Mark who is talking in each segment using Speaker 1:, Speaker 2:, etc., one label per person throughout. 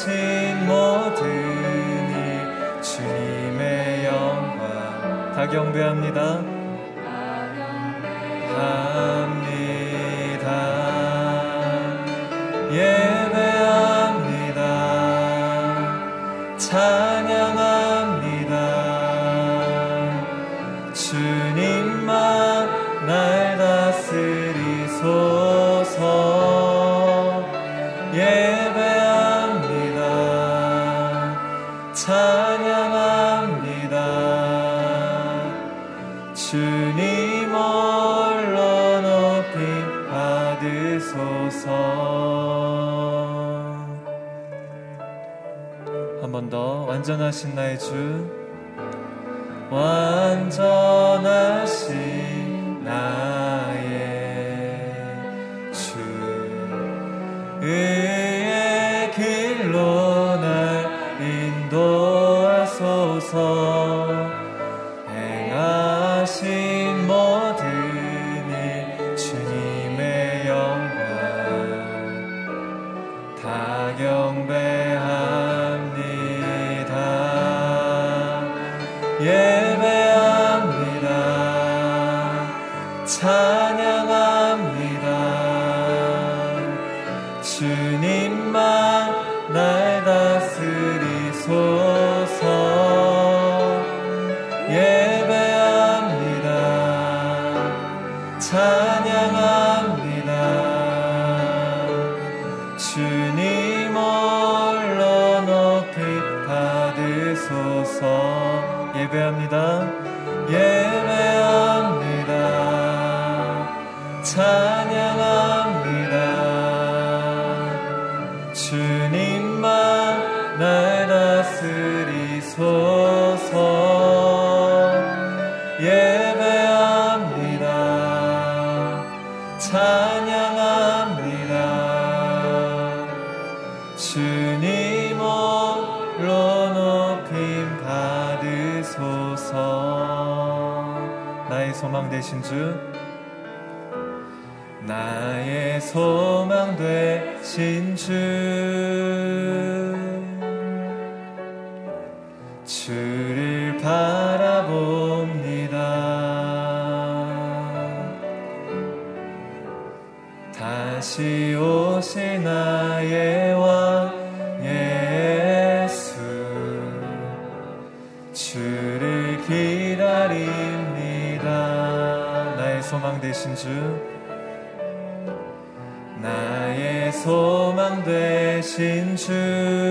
Speaker 1: 행하신 모든 일 주님의 영광 다 경배합니다. 되신 나의 주 완전하신 나의 주. 의의 길로 날 인도하소서. 찬양합니다. 주님 홀로 높임 받으소서 나의 소망 되신 주 나의 소망 되신 주 주 나의 소망 되신 주.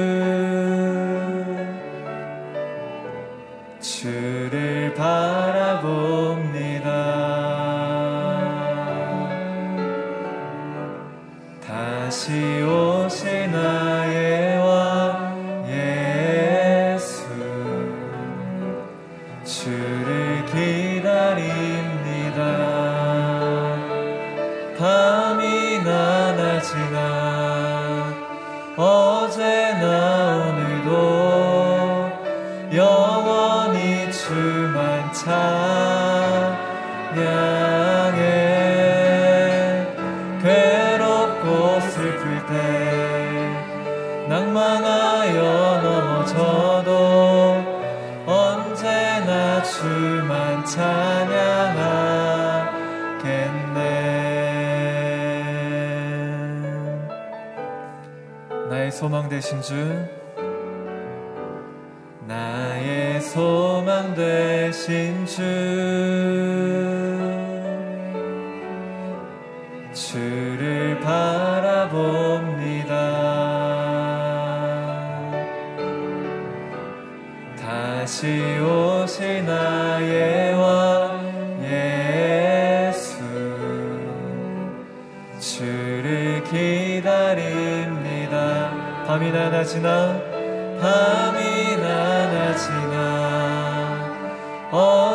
Speaker 1: 밤이나 낮이나 밤이나 낮이나. 어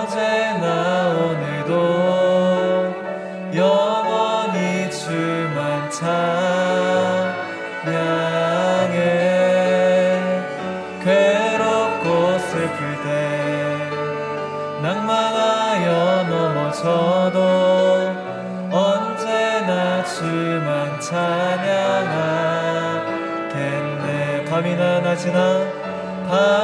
Speaker 1: 낮이나 밤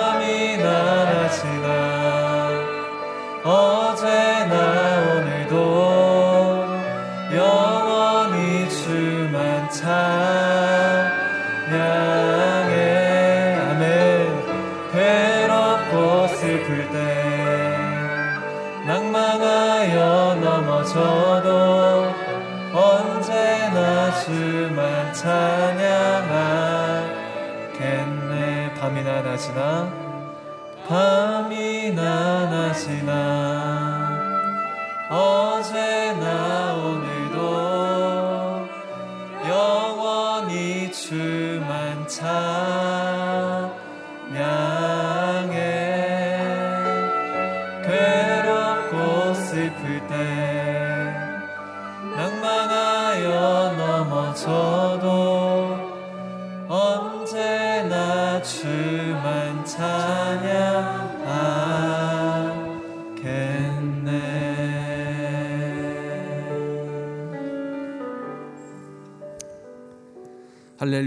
Speaker 1: 밤이나 낮이나 밤이나 낮이나 어제나 오늘도 영원히 주만 찬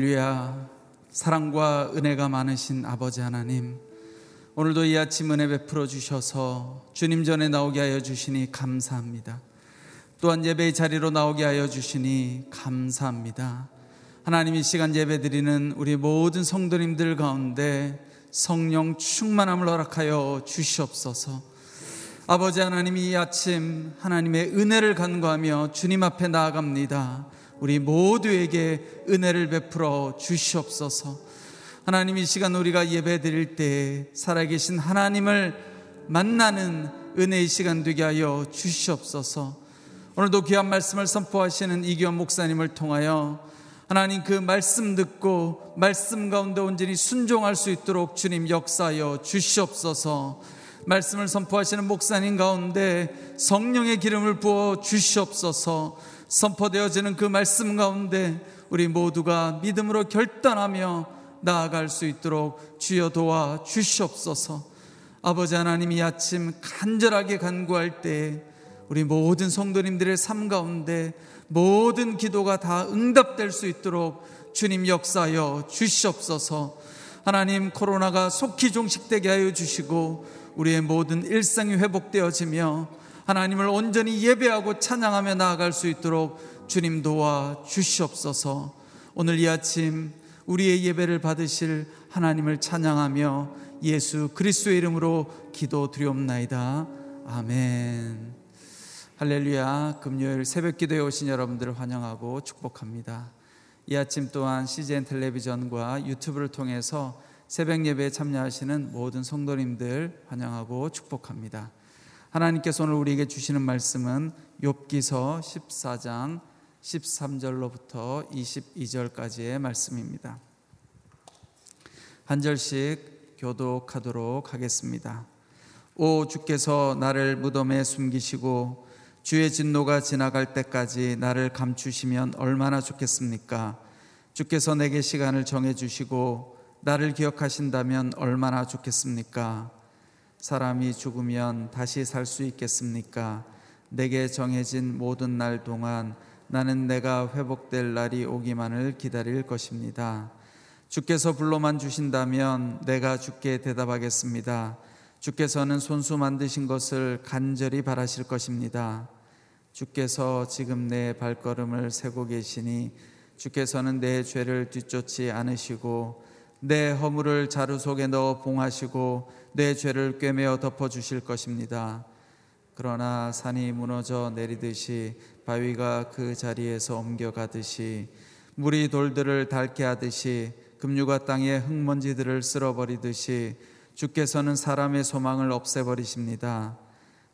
Speaker 2: 할렐루야. 사랑과 은혜가 많으신 아버지 하나님. 오늘도 이 아침 은혜 베풀어 주셔서 주님 전에 나오게 하여 주시니 감사합니다. 또한 예배의 자리로 나오게 하여 주시니 감사합니다. 하나님 이 시간 예배 드리는 우리 모든 성도님들 가운데 성령 충만함을 허락하여 주시옵소서. 아버지 하나님 이 아침 하나님의 은혜를 간구하며 주님 앞에 나아갑니다. 우리 모두에게 은혜를 베풀어 주시옵소서. 하나님 이 시간 우리가 예배 드릴 때 살아계신 하나님을 만나는 은혜의 시간 되게 하여 주시옵소서. 오늘도 귀한 말씀을 선포하시는 이기원 목사님을 통하여 하나님 그 말씀 듣고 말씀 가운데 온전히 순종할 수 있도록 주님 역사하여 주시옵소서. 말씀을 선포하시는 목사님 가운데 성령의 기름을 부어 주시옵소서. 선포되어지는 그 말씀 가운데 우리 모두가 믿음으로 결단하며 나아갈 수 있도록 주여 도와 주시옵소서. 아버지 하나님 이 아침 간절하게 간구할 때 우리 모든 성도님들의 삶 가운데 모든 기도가 다 응답될 수 있도록 주님 역사하여 주시옵소서. 하나님 코로나가 속히 종식되게 하여 주시고 우리의 모든 일상이 회복되어지며 하나님을 온전히 예배하고 찬양하며 나아갈 수 있도록 주님 도와 주시옵소서. 오늘 이 아침 우리의 예배를 받으실 하나님을 찬양하며 예수 그리스도의 이름으로 기도 드리옵나이다. 아멘. 할렐루야. 금요일 새벽 기도에 오신 여러분들을 환영하고 축복합니다. 이 아침 또한 CGN 텔레비전과 유튜브를 통해서 새벽 예배에 참여하시는 모든 성도님들 환영하고 축복합니다. 하나님께서 오늘 우리에게 주시는 말씀은 욥기서 14장 13절로부터 22절까지의 말씀입니다. 한 절씩 교독하도록 하겠습니다. 오 주께서 나를 무덤에 숨기시고 주의 진노가 지나갈 때까지 나를 감추시면 얼마나 좋겠습니까? 주께서 내게 시간을 정해 주시고 나를 기억하신다면 얼마나 좋겠습니까? 사람이 죽으면 다시 살 수 있겠습니까? 내게 정해진 모든 날 동안 나는 내가 회복될 날이 오기만을 기다릴 것입니다. 주께서 불러만 주신다면 내가 주께 대답하겠습니다. 주께서는 손수 만드신 것을 간절히 바라실 것입니다. 주께서 지금 내 발걸음을 세고 계시니 주께서는 내 죄를 뒤쫓지 않으시고 내 허물을 자루 속에 넣어 봉하시고 내 죄를 꿰매어 덮어 주실 것입니다. 그러나 산이 무너져 내리듯이 바위가 그 자리에서 옮겨가듯이 물이 돌들을 닳게 하듯이 급류가 땅의 흙먼지들을 쓸어버리듯이 주께서는 사람의 소망을 없애버리십니다.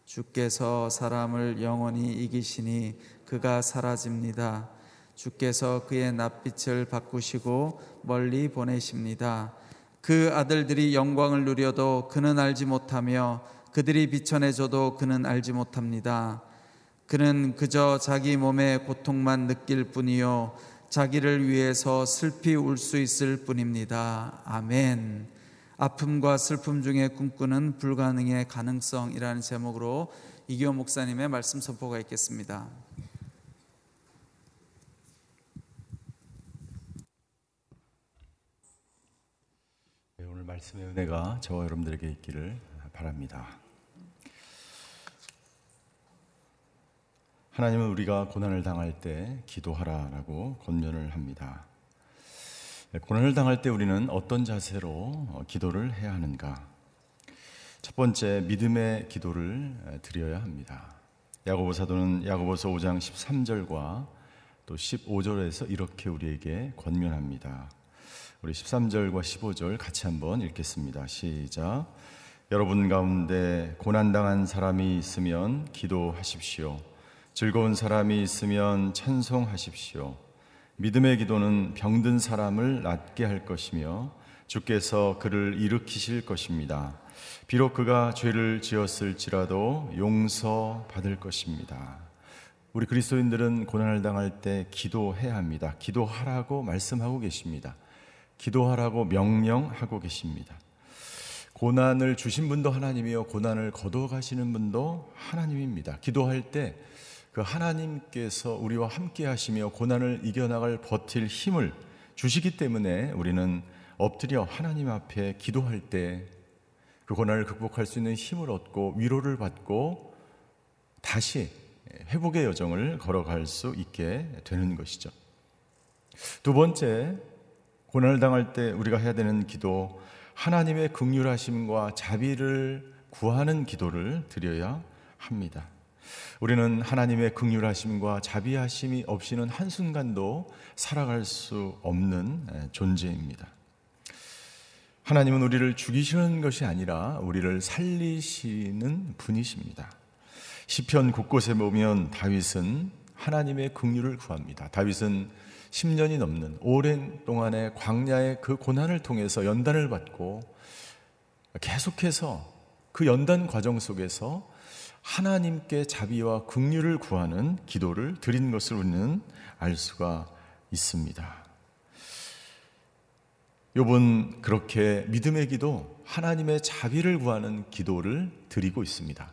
Speaker 2: 주께서 사람을 영원히 이기시니 그가 사라집니다. 주께서 그의 낯빛을 바꾸시고 멀리 보내십니다. 그 아들들이 영광을 누려도 그는 알지 못하며 그들이 비천해져도 그는 알지 못합니다. 그는 그저 자기 몸의 고통만 느낄 뿐이요. 자기를 위해서 슬피 울 수 있을 뿐입니다. 아멘. 아픔과 슬픔 중에 꿈꾸는 불가능의 가능성이라는 제목으로 이기호 목사님의 말씀 선포가 있겠습니다.
Speaker 3: 네, 오늘 말씀의 은혜가 저와 여러분들에게 있기를 바랍니다. 하나님은 우리가 고난을 당할 때 기도하라라고 권면을 합니다. 네, 고난을 당할 때 우리는 어떤 자세로 어, 기도를 해야 하는가? 첫 번째 믿음의 기도를 드려야 합니다. 야고보 사도는 야고보서 5장 13절과 또 15절에서 이렇게 우리에게 권면합니다. 우리 13절과 15절 같이 한번 읽겠습니다. 시작. 여러분 가운데 고난당한 사람이 있으면 기도하십시오. 즐거운 사람이 있으면 찬송하십시오. 믿음의 기도는 병든 사람을 낫게 할 것이며 주께서 그를 일으키실 것입니다. 비록 그가 죄를 지었을지라도 용서받을 것입니다. 우리 그리스도인들은 고난을 당할 때 기도해야 합니다. 기도하라고 말씀하고 계십니다. 기도하라고 명령하고 계십니다. 고난을 주신 분도 하나님이요 고난을 거둬 가시는 분도 하나님입니다. 기도할 때 그 하나님께서 우리와 함께 하시며 고난을 이겨나갈 버틸 힘을 주시기 때문에 우리는 엎드려 하나님 앞에 기도할 때 그 고난을 극복할 수 있는 힘을 얻고 위로를 받고 다시 회복의 여정을 걸어갈 수 있게 되는 것이죠. 두 번째, 고난을 당할 때 우리가 해야 되는 기도, 하나님의 극률하심과 자비를 구하는 기도를 드려야 합니다. 우리는 하나님의 극률하심과 자비하심이 없이는 한순간도 살아갈 수 없는 존재입니다. 하나님은 우리를 죽이시는 것이 아니라 우리를 살리시는 분이십니다. 시편 곳곳에 보면 다윗은 하나님의 긍휼을 구합니다. 다윗은 10년이 넘는 오랜 동안의 광야의 그 고난을 통해서 연단을 받고 계속해서 그 연단 과정 속에서 하나님께 자비와 긍휼을 구하는 기도를 드린 것을 우리는 알 수가 있습니다. 욥은 그렇게 믿음의 기도, 하나님의 자비를 구하는 기도를 드리고 있습니다.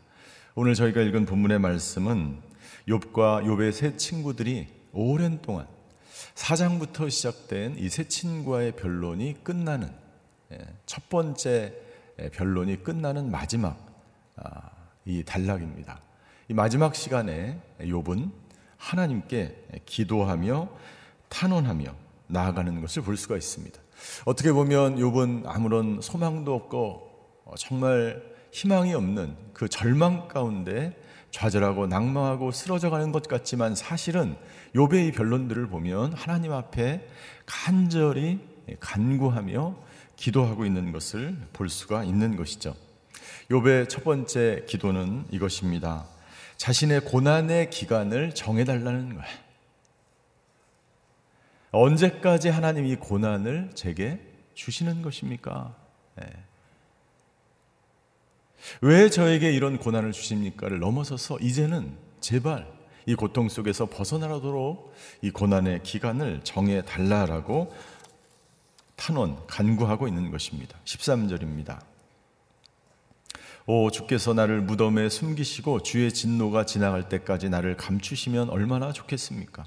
Speaker 3: 오늘 저희가 읽은 본문의 말씀은 욥과 욥의 세 친구들이 오랜 동안 사장부터 시작된 이 세 친구와의 변론이 끝나는 예, 첫 번째 변론이 끝나는 마지막 아, 이 단락입니다. 이 마지막 시간에 욥은 하나님께 기도하며 탄원하며 나아가는 것을 볼 수가 있습니다. 어떻게 보면 욥은 아무런 소망도 없고 어, 정말 희망이 없는 그 절망 가운데 좌절하고 낭망하고 쓰러져 가는 것 같지만 사실은 욥의 변론들을 보면 하나님 앞에 간절히 간구하며 기도하고 있는 것을 볼 수가 있는 것이죠. 욥의 첫 번째 기도는 이것입니다. 자신의 고난의 기간을 정해달라는 거예요. 언제까지 하나님 이 고난을 제게 주시는 것입니까? 네. 왜 저에게 이런 고난을 주십니까를 넘어서서 이제는 제발 이 고통 속에서 벗어나도록 이 고난의 기간을 정해 달라라고 탄원, 간구하고 있는 것입니다. 13절입니다. 오, 주께서 나를 무덤에 숨기시고 주의 진노가 지나갈 때까지 나를 감추시면 얼마나 좋겠습니까?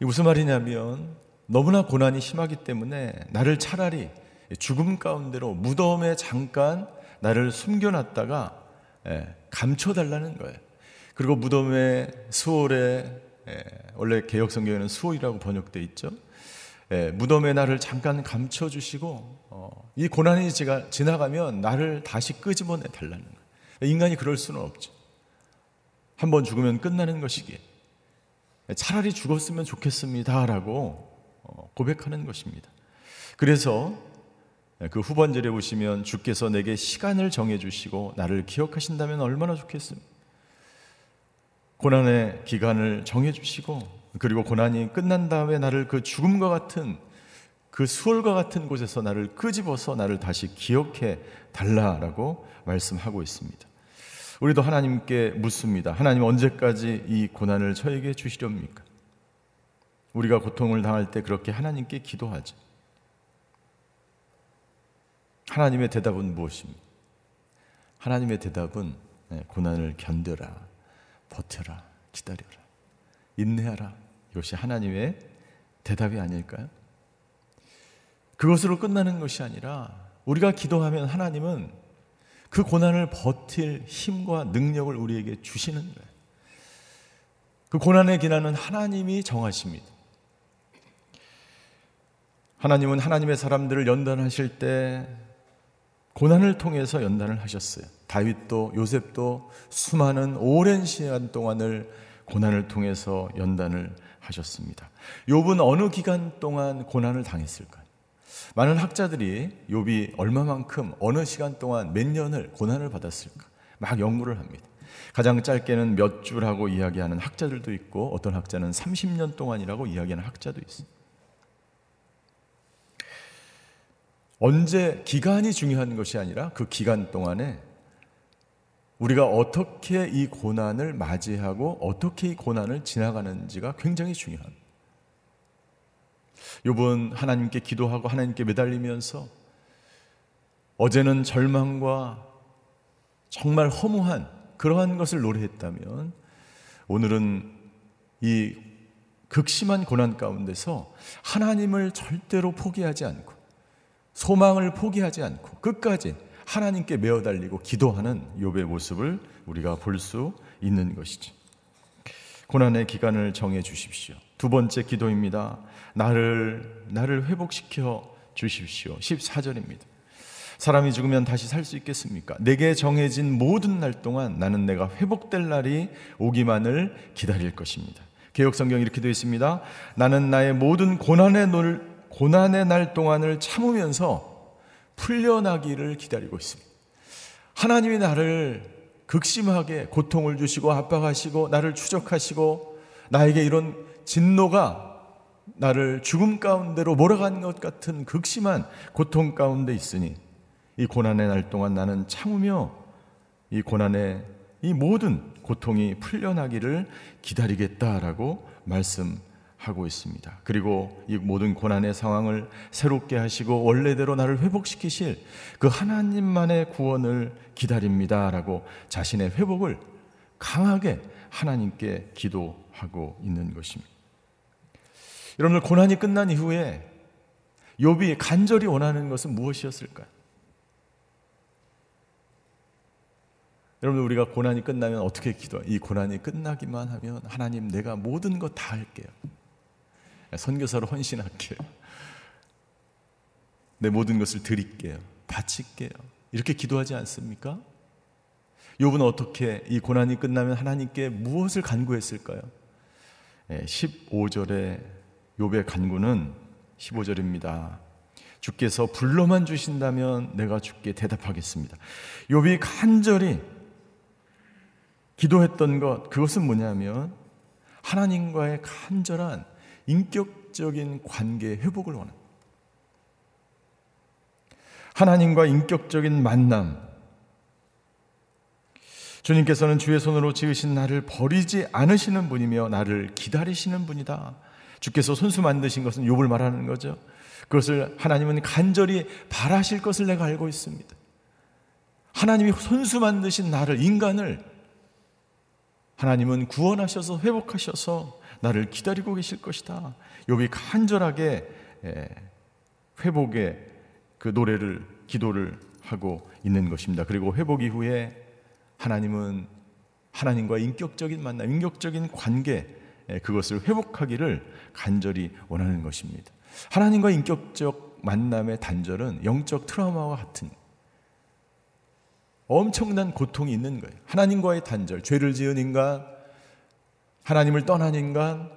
Speaker 3: 이 무슨 말이냐면 너무나 고난이 심하기 때문에 나를 차라리 죽음 가운데로 무덤에 잠깐 나를 숨겨놨다가 예, 감춰달라는 거예요. 그리고 무덤에 수월에 예, 원래 개혁 성경에는 수월이라고 번역돼 있죠. 예, 무덤에 나를 잠깐 감춰주시고 어, 이 고난이 지가, 지나가면 나를 다시 끄집어내 달라는 거예요. 인간이 그럴 수는 없죠. 한 번 죽으면 끝나는 것이기에 차라리 죽었으면 좋겠습니다라고 어, 고백하는 것입니다. 그래서 그 후반절에 보시면 주께서 내게 시간을 정해 주시고 나를 기억하신다면 얼마나 좋겠습니까? 고난의 기간을 정해 주시고 그리고 고난이 끝난 다음에 나를 그 죽음과 같은 그 수월과 같은 곳에서 나를 끄집어서 나를 다시 기억해 달라라고 말씀하고 있습니다. 우리도 하나님께 묻습니다. 하나님 언제까지 이 고난을 저에게 주시렵니까? 우리가 고통을 당할 때 그렇게 하나님께 기도하죠. 하나님의 대답은 무엇입니까? 하나님의 대답은 네, 고난을 견뎌라, 버텨라, 기다려라, 인내하라. 이것이 하나님의 대답이 아닐까요? 그것으로 끝나는 것이 아니라 우리가 기도하면 하나님은 그 고난을 버틸 힘과 능력을 우리에게 주시는 거예요. 그 고난의 기간은 하나님이 정하십니다. 하나님은 하나님의 사람들을 연단하실 때 고난을 통해서 연단을 하셨어요. 다윗도 요셉도 수많은 오랜 시간 동안을 고난을 통해서 연단을 하셨습니다. 욥은 어느 기간 동안 고난을 당했을까요? 많은 학자들이 욥이 얼마만큼 어느 시간 동안 몇 년을 고난을 받았을까 막 연구를 합니다. 가장 짧게는 몇 주라고 이야기하는 학자들도 있고 어떤 학자는 30년 동안이라고 이야기하는 학자도 있습니 언제 기간이 중요한 것이 아니라 그 기간 동안에 우리가 어떻게 이 고난을 맞이하고 어떻게 이 고난을 지나가는지가 굉장히 중요합니다. 요번 하나님께 기도하고 하나님께 매달리면서 어제는 절망과 정말 허무한 그러한 것을 노래했다면 오늘은 이 극심한 고난 가운데서 하나님을 절대로 포기하지 않고 소망을 포기하지 않고 끝까지 하나님께 메어 달리고 기도하는 욥의 모습을 우리가 볼 수 있는 것이지. 고난의 기간을 정해 주십시오. 두 번째 기도입니다. 나를 나를 회복시켜 주십시오. 14절입니다. 사람이 죽으면 다시 살 수 있겠습니까? 내게 정해진 모든 날 동안 나는 내가 회복될 날이 오기만을 기다릴 것입니다. 개혁 성경 이렇게 되어 있습니다. 나는 나의 모든 고난의 날, 고난의 날 동안을 참으면서 풀려나기를 기다리고 있습니다. 하나님이 나를 극심하게 고통을 주시고 압박하시고 나를 추적하시고 나에게 이런 진노가 나를 죽음 가운데로 몰아가는 것 같은 극심한 고통 가운데 있으니 이 고난의 날 동안 나는 참으며 이 고난의 이 모든 고통이 풀려나기를 기다리겠다라고 말씀 하고 있습니다. 그리고 이 모든 고난의 상황을 새롭게 하시고 원래대로 나를 회복시키실 그 하나님만의 구원을 기다립니다라고 자신의 회복을 강하게 하나님께 기도하고 있는 것입니다. 여러분들 고난이 끝난 이후에 욥이 간절히 원하는 것은 무엇이었을까요? 여러분 우리가 고난이 끝나면 어떻게 기도? 이 고난이 끝나기만 하면 하나님 내가 모든 것 다 할게요. 선교사로 헌신할게요. 내 모든 것을 드릴게요. 바칠게요. 이렇게 기도하지 않습니까? 욥은 어떻게 이 고난이 끝나면 하나님께 무엇을 간구했을까요? 15절에 예, 욥의 간구는 15절입니다. 주께서 불러만 주신다면 내가 주께 대답하겠습니다. 욥이 간절히 기도했던 것 그것은 뭐냐면 하나님과의 간절한 인격적인 관계 회복을 원합니다. 하나님과 인격적인 만남. 주님께서는 주의 손으로 지으신 나를 버리지 않으시는 분이며 나를 기다리시는 분이다. 주께서 손수 만드신 것은 욥을 말하는 거죠. 그것을 하나님은 간절히 바라실 것을 내가 알고 있습니다. 하나님이 손수 만드신 나를 인간을 하나님은 구원하셔서 회복하셔서 나를 기다리고 계실 것이다. 욥이 간절하게 회복의 그 노래를 기도를 하고 있는 것입니다. 그리고 회복 이후에 하나님은 하나님과 인격적인 만남, 인격적인 관계 그것을 회복하기를 간절히 원하는 것입니다. 하나님과 인격적 만남의 단절은 영적 트라우마와 같은 엄청난 고통이 있는 거예요. 하나님과의 단절, 죄를 지은 인간, 하나님을 떠난 인간,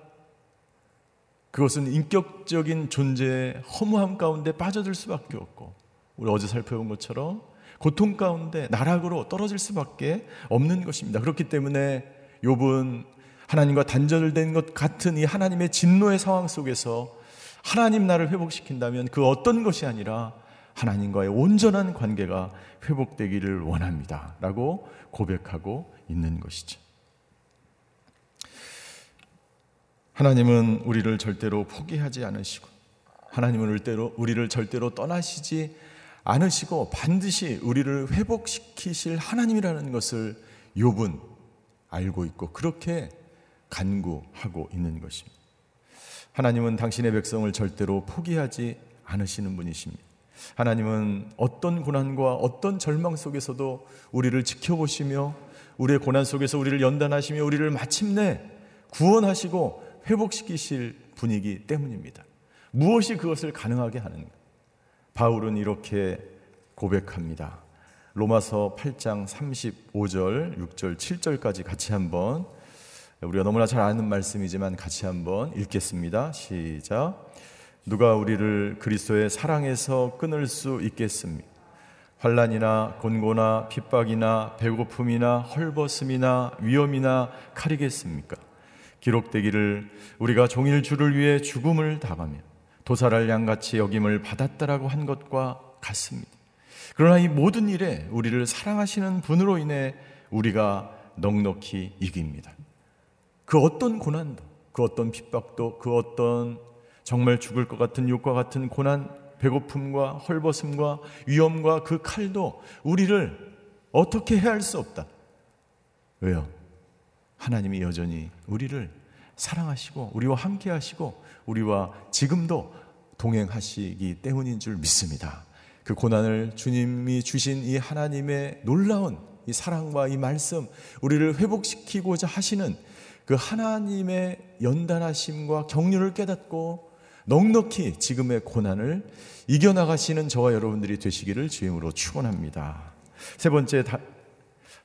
Speaker 3: 그것은 인격적인 존재의 허무함 가운데 빠져들 수밖에 없고, 우리 어제 살펴본 것처럼 고통 가운데 나락으로 떨어질 수밖에 없는 것입니다. 그렇기 때문에 욥은 하나님과 단절된 것 같은 이 하나님의 진노의 상황 속에서 하나님 나를 회복시킨다면 그 어떤 것이 아니라 하나님과의 온전한 관계가 회복되기를 원합니다. 라고 고백하고 있는 것이죠. 하나님은 우리를 절대로 포기하지 않으시고, 하나님은 우리를, 우리를 절대로 떠나시지 않으시고, 반드시 우리를 회복시키실 하나님이라는 것을 욥은 알고 있고, 그렇게 간구하고 있는 것입니다. 하나님은 당신의 백성을 절대로 포기하지 않으시는 분이십니다. 하나님은 어떤 고난과 어떤 절망 속에서도 우리를 지켜보시며 우리의 고난 속에서 우리를 연단하시며 우리를 마침내 구원하시고 회복시키실 분이기 때문입니다. 무엇이 그것을 가능하게 하는가? 바울은 이렇게 고백합니다. 로마서 8장 35절, 6절, 7절까지 같이 한번 우리가 너무나 잘 아는 말씀이지만 같이 한번 읽겠습니다. 시작. 누가 우리를 그리스도의 사랑에서 끊을 수 있겠습니까? 환란이나 곤고나 핍박이나 배고픔이나 헐벗음이나 위험이나 칼이겠습니까? 기록되기를 우리가 종일 주를 위해 죽음을 당하며 도살할 양같이 여김을 받았다라고 한 것과 같습니다. 그러나 이 모든 일에 우리를 사랑하시는 분으로 인해 우리가 넉넉히 이깁니다. 그 어떤 고난도, 그 어떤 핍박도, 그 어떤 정말 죽을 것 같은 욕과 같은 고난, 배고픔과 헐벗음과 위험과 그 칼도 우리를 어떻게 해할 수 없다. 왜요? 하나님이 여전히 우리를 사랑하시고 우리와 함께 하시고 우리와 지금도 동행하시기 때문인 줄 믿습니다. 그 고난을 주님이 주신 이 하나님의 놀라운 이 사랑과 이 말씀, 우리를 회복시키고자 하시는 그 하나님의 연단하심과 격려를 깨닫고 넉넉히 지금의 고난을 이겨나가시는 저와 여러분들이 되시기를 주임으로 축원합니다. 세 번째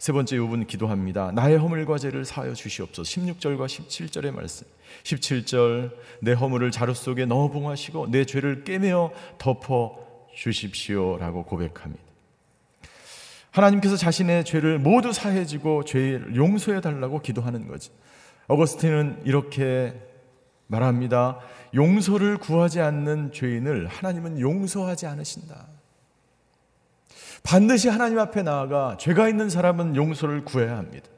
Speaker 3: 세 번째 요분 기도합니다. 나의 허물과 죄를 사하여 주시옵소서. 16절과 17절의 말씀. 17절 내 허물을 자루 속에 넣어 봉하시고 내 죄를 깨매어 덮어 주십시오라고 고백합니다. 하나님께서 자신의 죄를 모두 사해 지고 죄를 용서해 달라고 기도하는 거죠. 어거스틴은 이렇게 말합니다. 용서를 구하지 않는 죄인을 하나님은 용서하지 않으신다. 반드시 하나님 앞에 나아가 죄가 있는 사람은 용서를 구해야 합니다.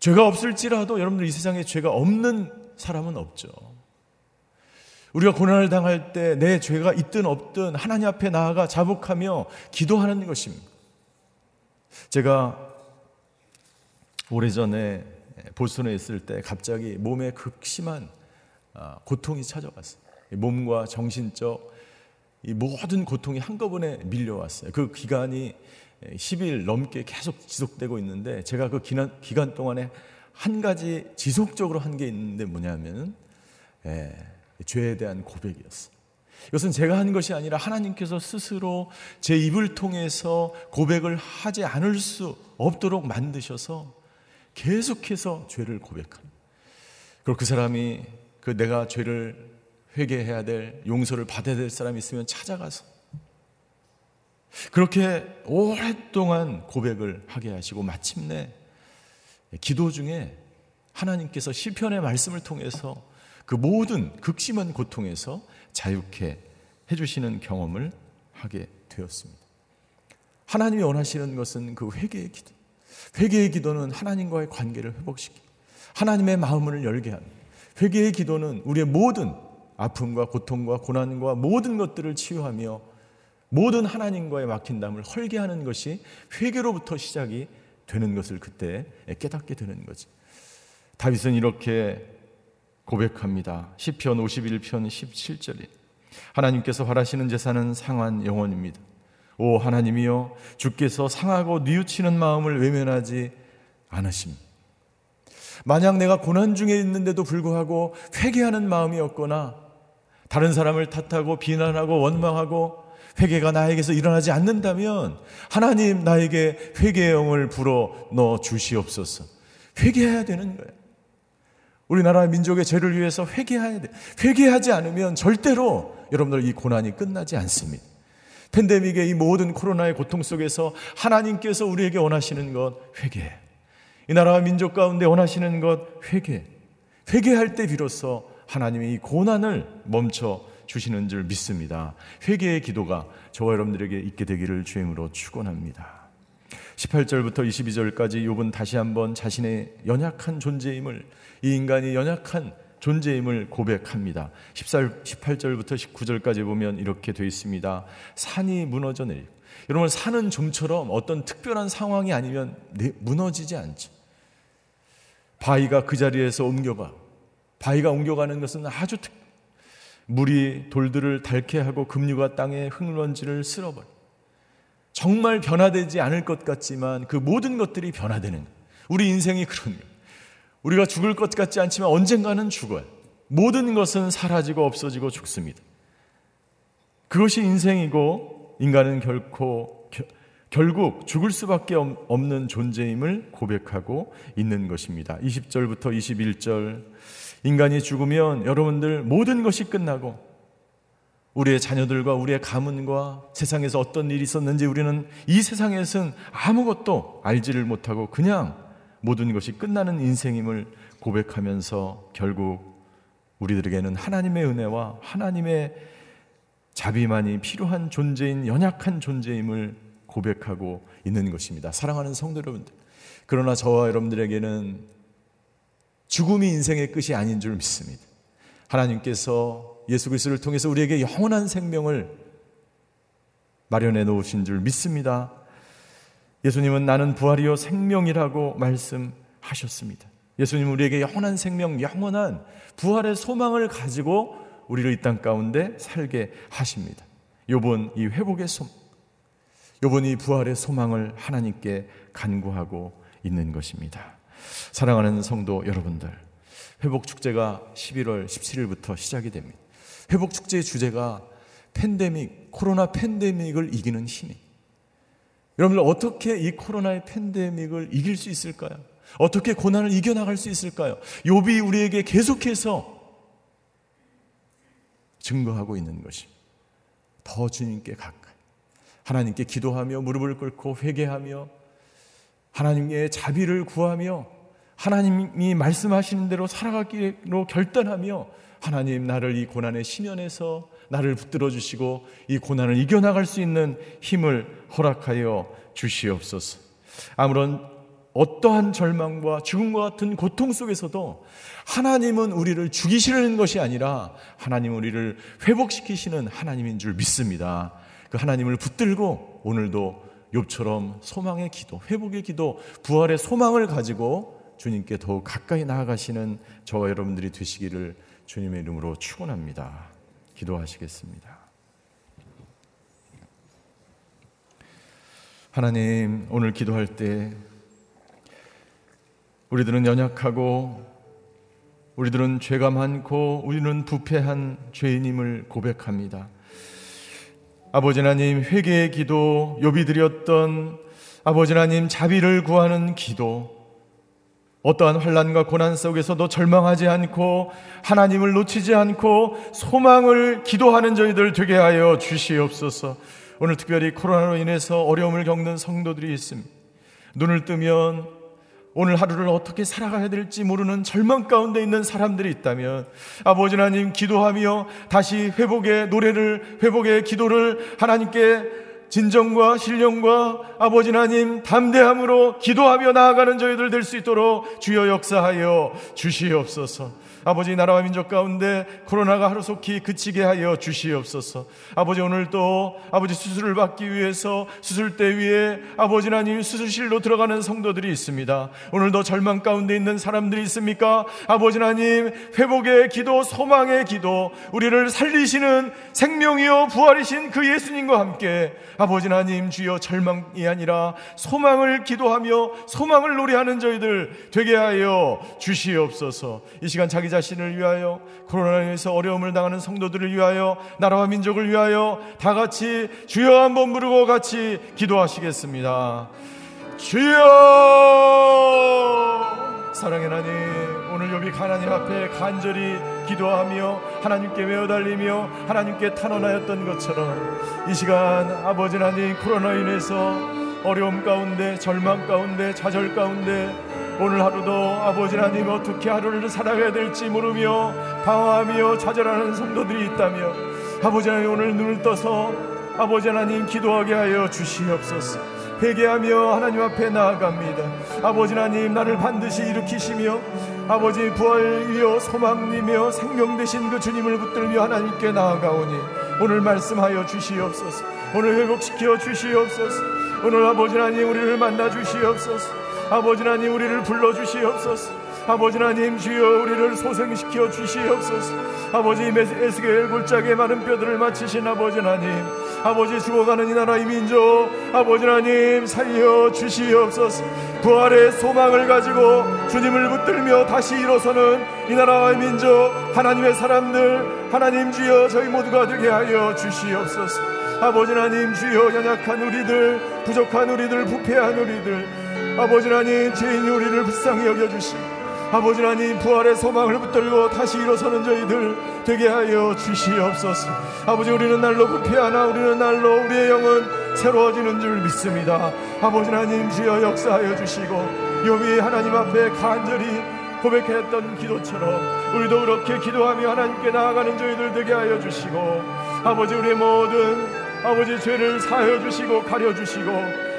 Speaker 3: 죄가 없을지라도 여러분들 이 세상에 죄가 없는 사람은 없죠. 우리가 고난을 당할 때 내 죄가 있든 없든 하나님 앞에 나아가 자복하며 기도하는 것입니다. 제가 오래전에 보스턴에 있을 때 갑자기 몸에 극심한 아, 고통이 찾아왔어요. 몸과 정신적 이 모든 고통이 한꺼번에 밀려왔어요. 그 기간이 10일 넘게 계속 지속되고 있는데 제가 그 기간, 기간 동안에 한 가지 지속적으로 한 게 있는데 뭐냐면 예, 죄에 대한 고백이었어요. 이것은 제가 한 것이 아니라 하나님께서 스스로 제 입을 통해서 고백을 하지 않을 수 없도록 만드셔서 계속해서 죄를 고백합니다. 그리고 그 사람이 그 내가 죄를 회개해야 될 용서를 받아야 될 사람이 있으면 찾아가서 그렇게 오랫동안 고백을 하게 하시고 마침내 기도 중에 하나님께서 시편의 말씀을 통해서 그 모든 극심한 고통에서 자유케 해주시는 경험을 하게 되었습니다. 하나님이 원하시는 것은 그 회개의 기도. 회개의 기도는 하나님과의 관계를 회복시키 하나님의 마음을 열게 합니다. 회개의 기도는 우리의 모든 아픔과 고통과 고난과 모든 것들을 치유하며 모든 하나님과의 막힌 담을 헐게 하는 것이 회개로부터 시작이 되는 것을 그때 깨닫게 되는 거지. 다윗은 이렇게 고백합니다. 시편 51편 17절에 하나님께서 바라시는 제사는 상한 영혼입니다. 오 하나님이여 주께서 상하고 뉘우치는 마음을 외면하지 않으십니다. 만약 내가 고난 중에 있는데도 불구하고 회개하는 마음이었거나 다른 사람을 탓하고 비난하고 원망하고 회개가 나에게서 일어나지 않는다면 하나님 나에게 회개의 영을 불어 넣어 주시옵소서. 회개해야 되는 거예요. 우리나라 민족의 죄를 위해서 회개해야 돼. 회개하지 않으면 절대로 여러분들 이 고난이 끝나지 않습니다. 팬데믹의 이 모든 코로나의 고통 속에서 하나님께서 우리에게 원하시는 것 회개. 이 나라와 민족 가운데 원하시는 것 회개. 회개할 때 비로소 하나님이 이 고난을 멈춰 주시는 줄 믿습니다. 회개의 기도가 저와 여러분들에게 있게 되기를 주임으로 축원합니다. 18절부터 22절까지 욥은 다시 한번 자신의 연약한 존재임을 이 인간이 연약한 존재임을 고백합니다. 18절부터 19절까지 보면 이렇게 되어 있습니다. 산이 무너져 내리고 여러분 산은 좀처럼 어떤 특별한 상황이 아니면 무너지지 않죠. 바위가 그 자리에서 옮겨가 바위가 옮겨가는 것은 아주 특 물이 돌들을 닳게 하고 급류가 땅에 흙먼지를 쓸어버려. 정말 변화되지 않을 것 같지만 그 모든 것들이 변화되는 우리 인생이 그런. 우리가 죽을 것 같지 않지만 언젠가는 죽어요. 모든 것은 사라지고 없어지고 죽습니다. 그것이 인생이고 인간은 결코 겨, 결국 죽을 수밖에 없는 존재임을 고백하고 있는 것입니다. 20절부터 21절 인간이 죽으면 여러분들 모든 것이 끝나고 우리의 자녀들과 우리의 가문과 세상에서 어떤 일이 있었는지 우리는 이 세상에서는 아무것도 알지를 못하고 그냥 모든 것이 끝나는 인생임을 고백하면서 결국 우리들에게는 하나님의 은혜와 하나님의 자비만이 필요한 존재인 연약한 존재임을 고백하고 있는 것입니다. 사랑하는 성도 여러분들. 그러나 저와 여러분들에게는 죽음이 인생의 끝이 아닌 줄 믿습니다. 하나님께서 예수 그리스도를 통해서 우리에게 영원한 생명을 마련해 놓으신 줄 믿습니다. 예수님은 나는 부활이요 생명이라고 말씀하셨습니다. 예수님은 우리에게 영원한 생명, 영원한 부활의 소망을 가지고 우리를 이 땅 가운데 살게 하십니다. 요번 이 회복의 소 요번 이 부활의 소망을 하나님께 간구하고 있는 것입니다. 사랑하는 성도 여러분들, 회복 축제가 11월 17일부터 시작이 됩니다. 회복 축제의 주제가 팬데믹, 코로나 팬데믹을 이기는 힘이. 여러분들 어떻게 이 코로나의 팬데믹을 이길 수 있을까요? 어떻게 고난을 이겨나갈 수 있을까요? 욥이 우리에게 계속해서 증거하고 있는 것입니다. 더 주님께 가까이 하나님께 기도하며 무릎을 꿇고 회개하며 하나님의 자비를 구하며 하나님이 말씀하시는 대로 살아가기로 결단하며 하나님 나를 이 고난의 심연에서 나를 붙들어 주시고 이 고난을 이겨나갈 수 있는 힘을 허락하여 주시옵소서. 아무런 어떠한 절망과 죽음과 같은 고통 속에서도 하나님은 우리를 죽이시는 것이 아니라 하나님 우리를 회복시키시는 하나님인 줄 믿습니다. 그 하나님을 붙들고 오늘도 욥처럼 소망의 기도, 회복의 기도, 부활의 소망을 가지고 주님께 더욱 가까이 나아가시는 저와 여러분들이 되시기를 주님의 이름으로 축원합니다. 기도하시겠습니다. 하나님, 오늘 기도할 때 우리들은 연약하고 우리들은 죄가 많고 우리는 부패한 죄인임을 고백합니다. 아버지 하나님 회개의 기도, 욥이 드렸던 아버지 하나님 자비를 구하는 기도, 어떠한 환란과 고난 속에서도 절망하지 않고 하나님을 놓치지 않고 소망을 기도하는 저희들 되게 하여 주시옵소서. 오늘 특별히 코로나로 인해서 어려움을 겪는 성도들이 있습니다. 눈을 뜨면 오늘 하루를 어떻게 살아가야 될지 모르는 절망 가운데 있는 사람들이 있다면 아버지 하나님 기도하며 다시 회복의 노래를 회복의 기도를 하나님께 진정과 신령과 아버지 하나님 담대함으로 기도하며 나아가는 저희들 될 수 있도록 주여 역사하여 주시옵소서. 아버지 나라와 민족 가운데 코로나가 하루속히 그치게 하여 주시옵소서. 아버지 오늘도 아버지 수술을 받기 위해서 수술대 위에 아버지 하나님 수술실로 들어가는 성도들이 있습니다. 오늘도 절망 가운데 있는 사람들이 있습니까? 아버지 하나님 회복의 기도, 소망의 기도, 우리를 살리시는 생명이요 부활이신 그 예수님과 함께 아버지 하나님 주여 절망이 아니라 소망을 기도하며 소망을 노래하는 저희들 되게 하여 주시옵소서. 이 시간 자기 자 신을 위하여 코로나에서 어려움을 당하는 성도들을 위하여 나라와 민족을 위하여 다 같이 주여 한번 부르고 같이 기도하시겠습니다. 주여 사랑의 하나님 오늘 여기 하나님 앞에 간절히 기도하며 하나님께 외어달리며 하나님께 탄원하였던 것처럼 이 시간 아버지 하나님 코로나 인해서 어려움 가운데 절망 가운데 좌절 가운데 오늘 하루도 아버지 하나님 어떻게 하루를 살아가야 될지 모르며 방황하며 좌절하는 성도들이 있다며 아버지 하나님 오늘 눈을 떠서 아버지 하나님 기도하게 하여 주시옵소서 회개하며 하나님 앞에 나아갑니다. 아버지 하나님 나를 반드시 일으키시며 아버지 부활이여 소망이며 생명 되신 그 주님을 붙들며 하나님께 나아가오니 오늘 말씀하여 주시옵소서. 오늘 회복시켜 주시옵소서. 오늘 아버지 하나님 우리를 만나 주시옵소서. 아버지 하나님 우리를 불러 주시옵소서. 아버지 하나님 주여 우리를 소생시켜 주시옵소서. 아버지 에스겔 골짜기에 많은 뼈들을 맞추신 아버지 하나님 아버지 죽어가는 이 나라의 민족 아버지 하나님 살려 주시옵소서. 부활의 소망을 가지고 주님을 붙들며 다시 일어서는 이 나라의 민족 하나님의 사람들 하나님 주여 저희 모두가 되게 하여 주시옵소서. 아버지 하나님 주여 연약한 우리들 부족한 우리들 부패한 우리들 아버지 하나님 죄인 우리를 불쌍히 여겨주시고 아버지 하나님 부활의 소망을 붙들고 다시 일어서는 저희들 되게 하여 주시옵소서. 아버지 우리는 날로 부패하나 우리는 날로 우리의 영은 새로워지는 줄 믿습니다. 아버지 하나님 주여 역사하여 주시고 요비 하나님 앞에 간절히 고백했던 기도처럼 우리도 그렇게 기도하며 하나님께 나아가는 저희들 되게 하여 주시고 아버지 우리의 모든 아버지 죄를 사하여 주시고 가려 주시고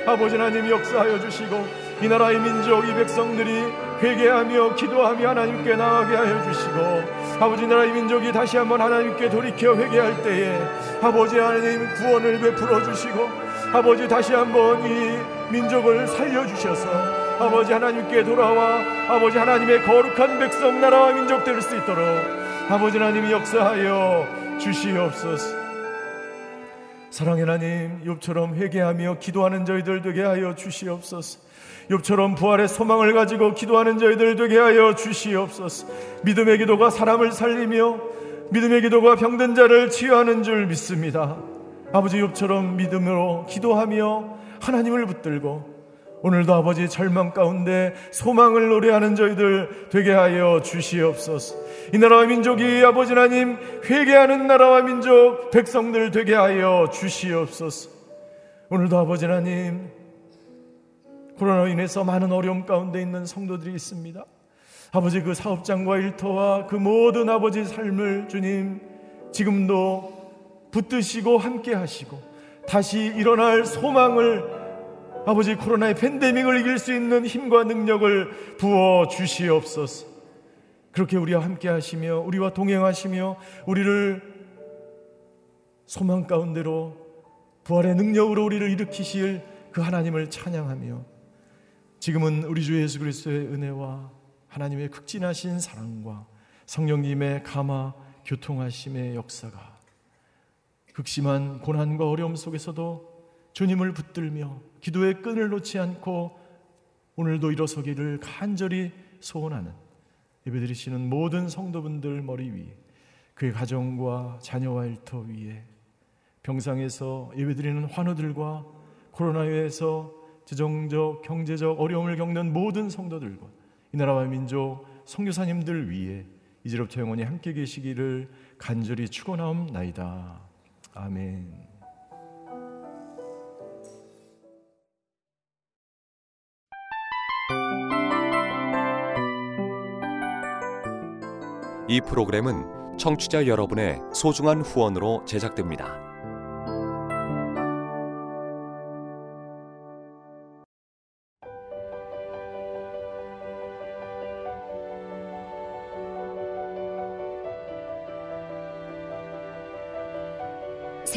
Speaker 3: 아버지 하나님 역사하여 주시고 이 나라의 민족 이 백성들이 회개하며 기도하며 하나님께 나아가게 하여 주시고 아버지 나라의 민족이 다시 한번 하나님께 돌이켜 회개할 때에 아버지 하나님 구원을 베풀어 주시고 아버지 다시 한번 이 민족을 살려 주셔서 아버지 하나님께 돌아와 아버지 하나님의 거룩한 백성 나라와 민족 될 수 있도록 아버지 하나님이 역사하여 주시옵소서. 사랑의 하나님, 욥처럼 회개하며 기도하는 저희들 되게 하여 주시옵소서. 욥처럼 부활의 소망을 가지고 기도하는 저희들 되게 하여 주시옵소서. 믿음의 기도가 사람을 살리며 믿음의 기도가 병든 자를 치유하는 줄 믿습니다. 아버지 욥처럼 믿음으로 기도하며 하나님을 붙들고 오늘도 아버지 절망 가운데 소망을 노래하는 저희들 되게 하여 주시옵소서. 이 나라와 민족이 아버지 하나님 회개하는 나라와 민족 백성들 되게 하여 주시옵소서. 오늘도 아버지 하나님 코로나로 인해서 많은 어려움 가운데 있는 성도들이 있습니다. 아버지 그 사업장과 일터와 그 모든 아버지 삶을 주님 지금도 붙드시고 함께 하시고 다시 일어날 소망을 아버지 코로나의 팬데믹을 이길 수 있는 힘과 능력을 부어 주시옵소서. 그렇게 우리와 함께 하시며 우리와 동행하시며 우리를 소망 가운데로 부활의 능력으로 우리를 일으키실 그 하나님을 찬양하며 지금은 우리 주 예수 그리스도의 은혜와 하나님의 극진하신 사랑과 성령님의 감화 교통하심의 역사가 극심한 고난과 어려움 속에서도 주님을 붙들며 기도의 끈을 놓지 않고 오늘도 일어서기를 간절히 소원하는 예배드리시는 모든 성도분들 머리 위에 그의 가정과 자녀와 일터 위에 병상에서 예배드리는 환우들과 코로나에서 재정적, 경제적 어려움을 겪는 모든 성도들과 이 나라와 민족 성교사님들 위해 이제부터 영원히 함께 계시기를 간절히 축원하옵나이다. 아멘.
Speaker 4: 이 프로그램은 청취자 여러분의 소중한 후원으로 제작됩니다.